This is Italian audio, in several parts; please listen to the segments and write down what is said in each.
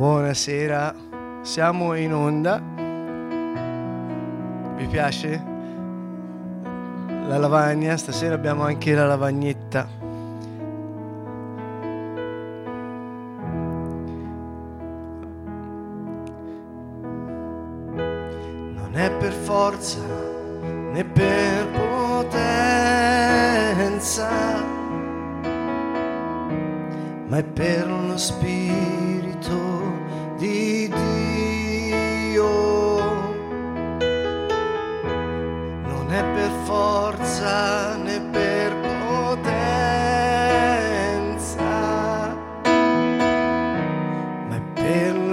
Buonasera, siamo in onda. Vi piace? La lavagna, stasera abbiamo anche la lavagnetta. Non è per forza né per potenza, ma è per lo spirito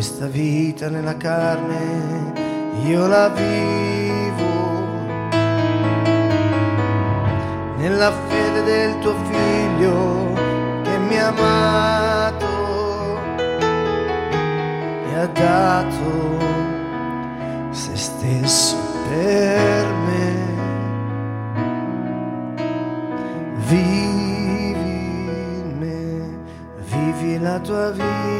Questa vita nella carne io la vivo nella fede del tuo figlio che mi ha amato e ha dato se stesso per me. Vivi in me, vivi la tua vita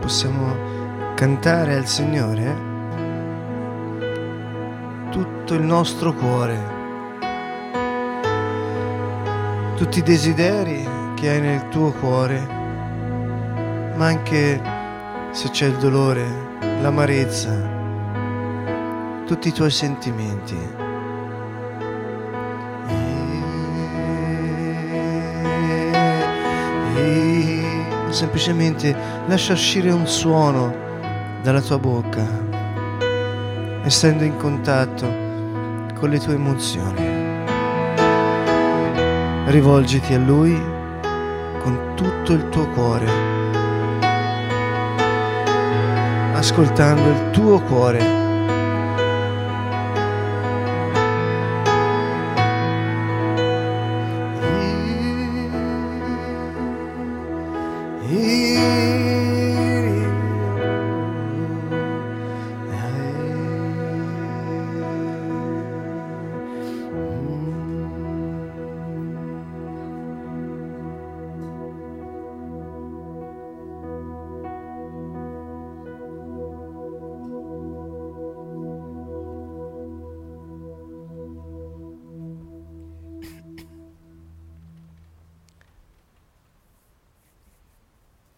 Possiamo cantare al Signore tutto il nostro cuore, tutti i desideri che hai nel tuo cuore, ma anche se c'è il dolore, l'amarezza, tutti i tuoi sentimenti. Semplicemente lascia uscire un suono dalla tua bocca, essendo in contatto con le tue emozioni. Rivolgiti a Lui con tutto il tuo cuore, ascoltando il tuo cuore